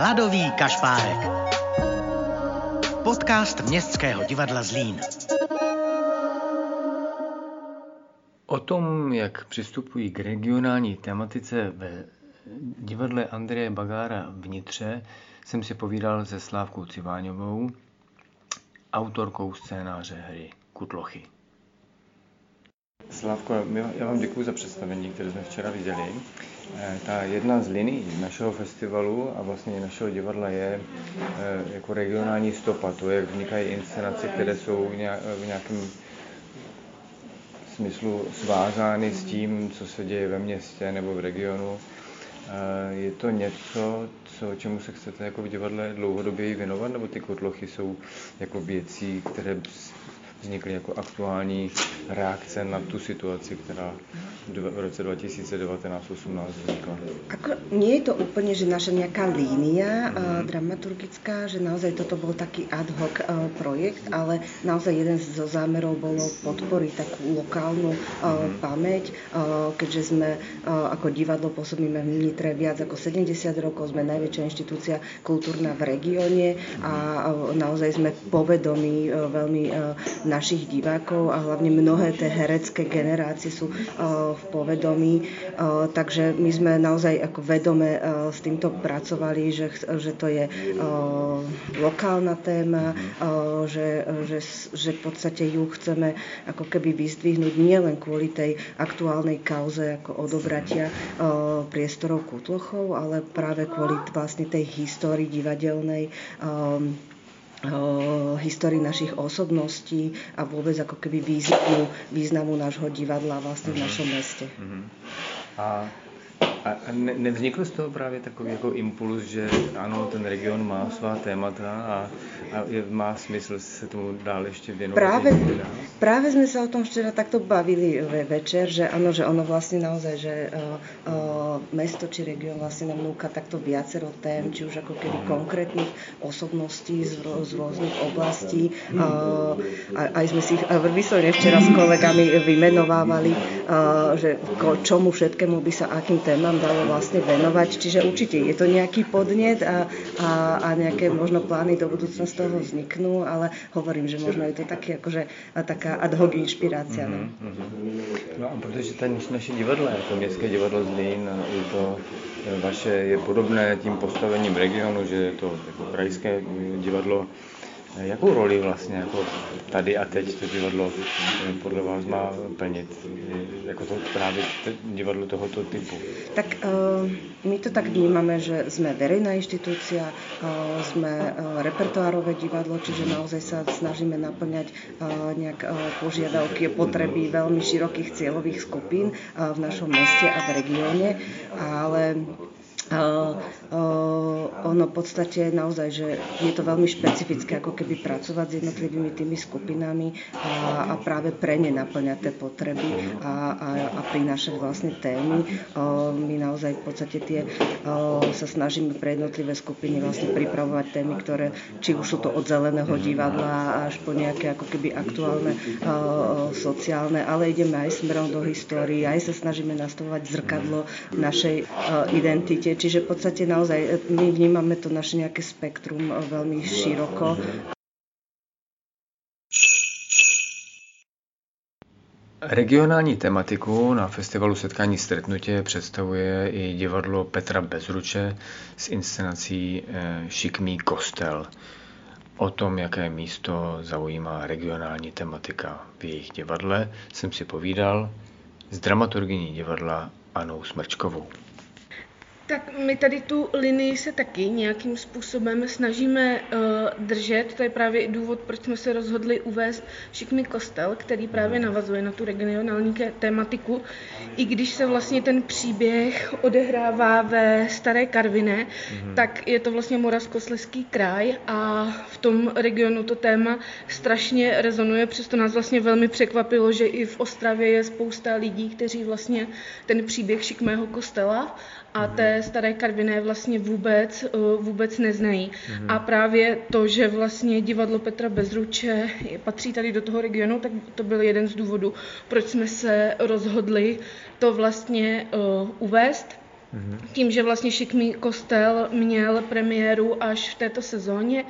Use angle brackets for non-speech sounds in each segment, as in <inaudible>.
Hladový kašpárek. Podcast Městského divadla Zlín. O tom, jak přistupují k regionální tematice ve divadle Andreje Bagára vnitře, jsem si povídal se Slávkou Civáňovou, autorkou scénáře hry Kutlochy. Slávko, já vám děkuji za představení, které jsme včera viděli. Eh, ta jedna z liní našeho festivalu a vlastně našeho divadla je eh, jako regionální stopa, to, jak vznikají inscenace, které jsou v nějakém smyslu svázány s tím, co se děje ve městě nebo v regionu. Eh, je to něco, co, čemu se chcete jako v divadle dlouhodobě věnovat, nebo ty kotlochy jsou jako věcí, které vznikly jako aktuální reakce na tu situaci, která v roce 2019-18 vznikla. Ako, nie je to úplne, že naša nejaká línia mm-hmm. uh, dramaturgická, že naozaj toto bol taký ad hoc uh, projekt, ale naozaj jeden zo zámerov bolo podporiť takú lokálnu uh, mm-hmm. pamäť, uh, keďže sme uh, ako divadlo pôsobíme v Nitre viac ako 70 rokov, sme najväčšia inštitúcia kultúrna v regióne a uh, naozaj sme povedomí uh, veľmi uh, našich divákov a hlavne mnohé tie herecké generácie sú uh, v povedomí. Takže my sme naozaj ako vedome s týmto pracovali, že, že to je lokálna téma, že, že, že v podstate ju chceme ako keby vyzdvihnúť nielen kvôli tej aktuálnej kauze ako odobratia priestorov Kutlochov, ale práve kvôli vlastne tej histórii divadelnej histórii našich osobností a vôbec ako keby významu, významu nášho divadla vlastne v našom meste. Mm-hmm. A a ne, nevznikl z toho právě takový jako impuls, že ano, ten region má svá témata a, a je, má smysl se tomu dál ještě věnovat? Práve, práve sme sa o tom včera takto bavili ve večer, že ano, že ono vlastne naozaj, že uh, uh, mesto či region vlastne nám núka takto viacero tém, či už ako keby konkrétnych osobností z, z rôznych oblastí. Uh, a, aj sme si ich vyslovene včera s kolegami vymenovávali, uh, že ko, čomu všetkému by sa akým témam nám dalo vlastne venovať. Čiže určite je to nejaký podnet a, a, a nejaké možno plány do budúcna z toho vzniknú, ale hovorím, že možno je to taky akože, taká ad hoc inšpirácia. Mm-hmm. No. no a protože ten naše divadlo, jako městské divadlo Zlín, je to vaše je podobné tím postavením regionu, že je to jako krajské divadlo, Jakou roli vlastně jako tady a teď to divadlo eh, podle vás má plnit? Jako to právě divadlo tohoto typu? Tak uh, my to tak vnímame, že sme verejná inštitúcia, uh, sme uh, repertoárové divadlo, čiže naozaj sa snažíme naplňať nejak uh, požiadavky, potreby veľmi širokých cieľových skupín uh, v našom meste a v regióne, ale ono v podstate naozaj, že je to veľmi špecifické, ako keby pracovať s jednotlivými tými skupinami a, a práve pre ne naplňať tie potreby a, a, a prinášať vlastne témy. My naozaj v podstate tie sa snažíme pre jednotlivé skupiny vlastne pripravovať témy, ktoré či už sú to od zeleného divadla až po nejaké ako keby aktuálne sociálne, ale ideme aj smerom do histórie, aj sa snažíme nastavovať zrkadlo našej identite, Čiže v podstate naozaj e, my vnímame to naše nejaké spektrum e, veľmi široko. Regionální tematiku na festivalu Setkání stretnutě představuje i divadlo Petra Bezruče s inscenací e, Šikmý kostel. O tom, jaké místo zaujímá regionální tematika v jejich divadle, jsem si povídal s dramaturgyní divadla Anou Smrčkovou. Tak my tady tu linii se taky nějakým způsobem snažíme uh, držet. To je právě i důvod, proč jsme se rozhodli uvést Šikmy kostel, který právě navazuje na tu regionální tématiku. I když se vlastně ten příběh odehrává ve Staré Karviné, mm-hmm. tak je to vlastně Moravskoslezský kraj a v tom regionu to téma strašně rezonuje. Přesto nás vlastně velmi překvapilo, že i v Ostravě je spousta lidí, kteří vlastně ten příběh Šikmého kostela a té staré Karviné vlastně vůbec, eh, vůbec neznají. Mm-hmm. A právě to, že vlastně divadlo Petra Bezruče patří tady do toho regionu, tak to byl jeden z důvodů, proč jsme se rozhodli to vlastně uh, uvést Tím, že vlastně Šikmý kostel měl premiéru až v této sezóně,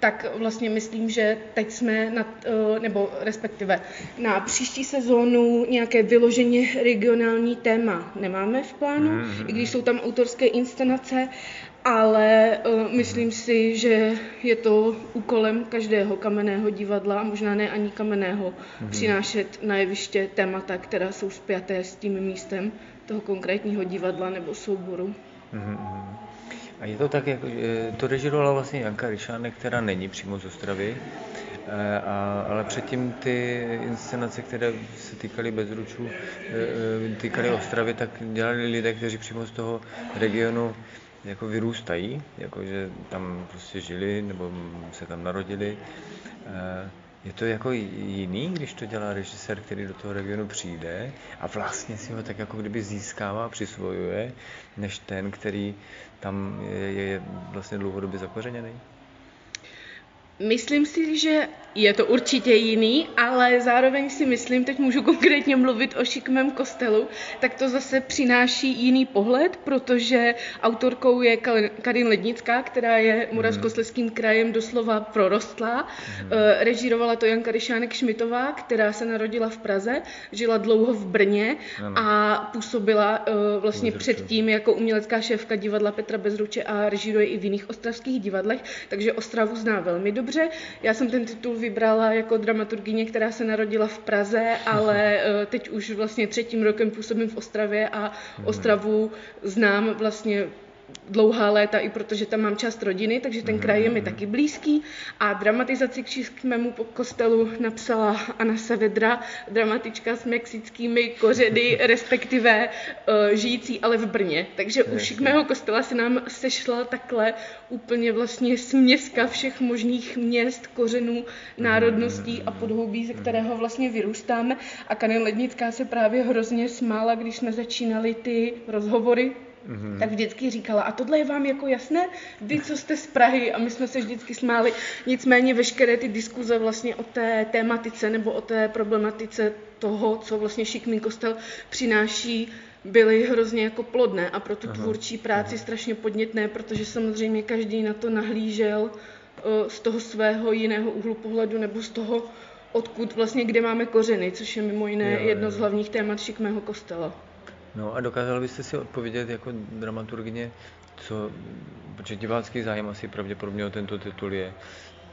tak vlastně myslím, že teď jsme, na, eh, nebo respektive na příští sezónu nějaké vyloženě regionální téma nemáme v plánu, mm-hmm. i když jsou tam autorské inscenace, ale uh, myslím si, že je to úkolem každého kamenného divadla, možná ne ani kamenného, mm-hmm. přinášet na jeviště témata, která jsou spjaté s tím místem toho konkrétního divadla nebo souboru. Mm-hmm. A je to tak, jak to režirovala vlastně Janka Ryšánek, která není přímo z Ostravy, eh, a, ale předtím ty inscenace, které se týkaly Bezručů, eh, týkaly Ostravy, tak dělali lidé, kteří přímo z toho regionu jako vyrůstají, jako že tam prostě žili nebo se tam narodili. Eh, je to jako jiný, když to dělá režisér, který do toho regionu přijde a vlastně si ho tak jako kdyby získává, přisvojuje, než ten, který tam je, je vlastně dlouhodobě zakořeněný? Myslím si, že je to určitě jiný, ale zároveň si myslím, teď můžu <laughs> konkrétně mluvit o šikmém kostelu, tak to zase přináší jiný pohled, protože autorkou je Karin Lednická, která je Moravskosleským krajem doslova prorostlá. Mm. Režírovala to Janka Ryšánek Šmitová, která se narodila v Praze, žila dlouho v Brně a působila eh, vlastně předtím jako umělecká šéfka divadla Petra Bezruče a režíruje i v jiných ostravských divadlech, takže Ostravu zná velmi dobře. Já jsem ten titul vybrala jako dramaturgině, která se narodila v Praze, ale eh, teď už vlastně třetím rokem působím v Ostravě a mhm. Ostravu znám vlastně dlouhá léta, i protože tam mám část rodiny, takže ten kraj je mi mhm. taky blízký. A dramatizaci k mému kostelu napsala Anna Savedra, dramatička s mexickými kořeny, <laughs> respektive uh, žijící ale v Brně. Takže u mého kostela se nám sešla takhle úplně vlastně směska všech možných měst, kořenů, národností a podhoubí, ze kterého vlastně vyrůstáme. A Kanin Lednická se právě hrozně smála, když jsme začínali ty rozhovory mm-hmm. tak vždycky říkala, a tohle je vám jako jasné, vy, co jste z Prahy, a my jsme se vždycky smáli. Nicméně veškeré ty diskuze vlastně o té tématice nebo o té problematice toho, co vlastně šikmý kostel přináší, byly hrozně jako plodné a pro tu Aha. tvůrčí práci Aha. strašně podnětné, protože samozřejmě každý na to nahlížel uh, z toho svého jiného úhlu pohledu nebo z toho, odkud vlastně, kde máme kořeny, což je mimo jiné jo, jedno jo. z hlavních témat šikmého kostela. No a dokázal byste si odpovědět jako dramaturgině, co, protože divácký zájem asi pravděpodobně o tento titul je,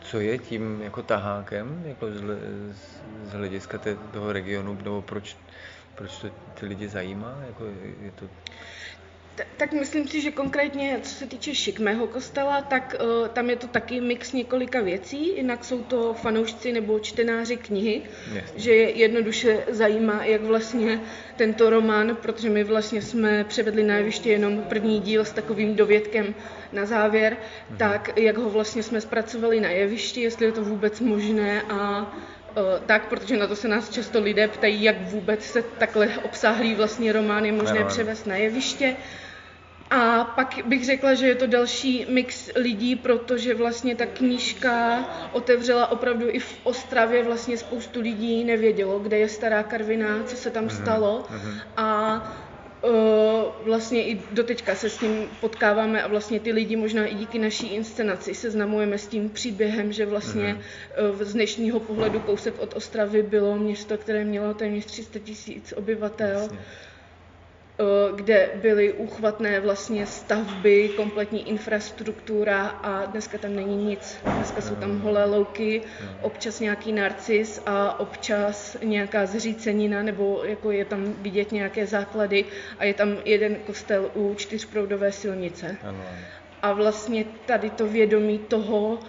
co je tím jako tahákem, jako z, z hlediska té, toho regionu, nebo proč, proč to ty lidi zajímá? Jako je to tak myslím si, že konkrétně co se týče šikmého kostela, tak uh, tam je to taky mix několika věcí. Jinak jsou to fanoušci nebo čtenáři knihy, yes. že je jednoduše zajímá, jak vlastně tento román, protože my vlastně jsme převedli na jeviště jenom první díl s takovým dovědkem na závěr, mm-hmm. tak jak ho vlastně jsme zpracovali na jevišti, jestli je to vůbec možné a tak, protože na to se nás často lidé ptají, jak vůbec se takhle obsáhlý vlastně román je možné převést na jeviště. A pak bych řekla, že je to další mix lidí, protože vlastně ta knížka otevřela opravdu i v Ostravě vlastně spoustu lidí nevědělo, kde je stará Karviná, co se tam mhm, stalo. Mhm. A vlastně i doteďka se s tím potkáváme a vlastně ty lidi možná i díky naší inscenaci seznamujeme s tím příběhem, že vlastně uh, z dnešního pohledu kousek od Ostravy bylo město, které mělo téměř 300 tisíc obyvatel. Vlastně Eh, kde byly úchvatné vlastně stavby, kompletní infrastruktura a dneska tam není nic. Dneska jsou tam holé louky, občas nějaký narcis a občas nějaká zřícenina, nebo jako je tam vidět nějaké základy a je tam jeden kostel u čtyřproudové silnice. A vlastně tady to vědomí toho,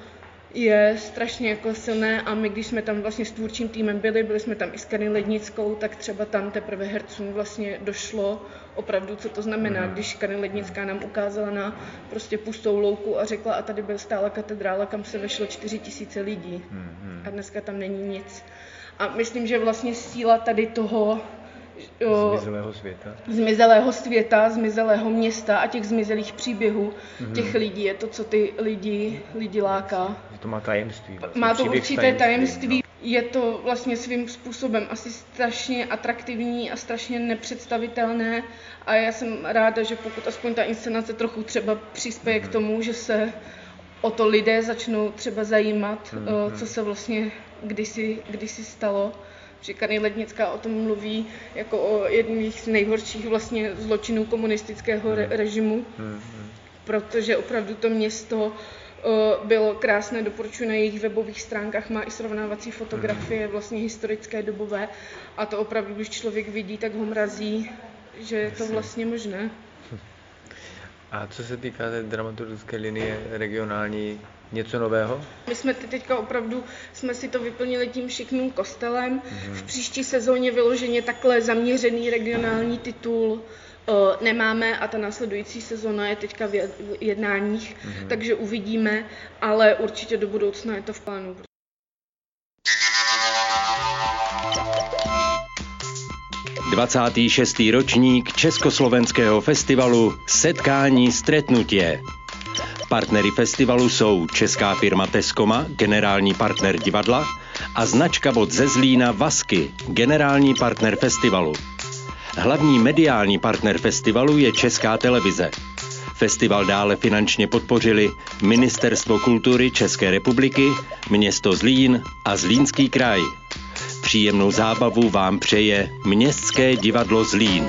je strašně jako silné a my, když jsme tam vlastně s tvůrčím týmem byli, byli jsme tam i s Karin Lednickou, tak třeba tam teprve hercům vlastně došlo opravdu, co to znamená, mm. když Karin Lednická nám ukázala na prostě pustou louku a řekla, a tady byl stála katedrála, kam se vešlo čtyři tisíce lidí mm. a dneska tam není nic. A myslím, že vlastně síla tady toho zmizelého světa. Zmizelého světa, zmizelého města a těch zmizelých příběhů mm-hmm. těch lidí je to, co ty lidi, lidi láká. To má tajemství. Vlastně. Má to určité tajemství. tajemství. je to vlastně svým způsobem asi strašně atraktivní a strašně nepředstavitelné a já jsem ráda, že pokud aspoň ta inscenace trochu třeba přispěje k tomu, že se o to lidé začnou třeba zajímat, mm-hmm. co se vlastně kdysi, kdysi stalo. Že Kany Lednická o tom mluví jako o jedných z nejhorších vlastně zločinů komunistického re- režimu, mm-hmm. protože opravdu to město bylo krásné, doporučuji na jejich webových stránkách, má i srovnávací fotografie, vlastně historické, dobové. A to opravdu, když člověk vidí, tak ho mrazí, že je to vlastně možné. A co se týká té dramaturgické linie regionální, něco nového? My jsme teďka opravdu, jsme si to vyplnili tím šikmým kostelem. Mm-hmm. V příští sezóně vyloženě takhle zaměřený regionální titul nemáme a ta následující sezona je teďka v jednáních, mm-hmm. takže uvidíme, ale určitě do budoucna je to v plánu. 26. ročník Československého festivalu Setkání stretnutie. Partnery festivalu jsou česká firma Teskoma, generální partner divadla, a značka bod ze Zlína Vasky, generální partner festivalu. Hlavní mediální partner festivalu je Česká televize. Festival dále finančně podpořili Ministerstvo kultury České republiky, město Zlín a Zlínský kraj. Příjemnou zábavu vám přeje Městské divadlo Zlín.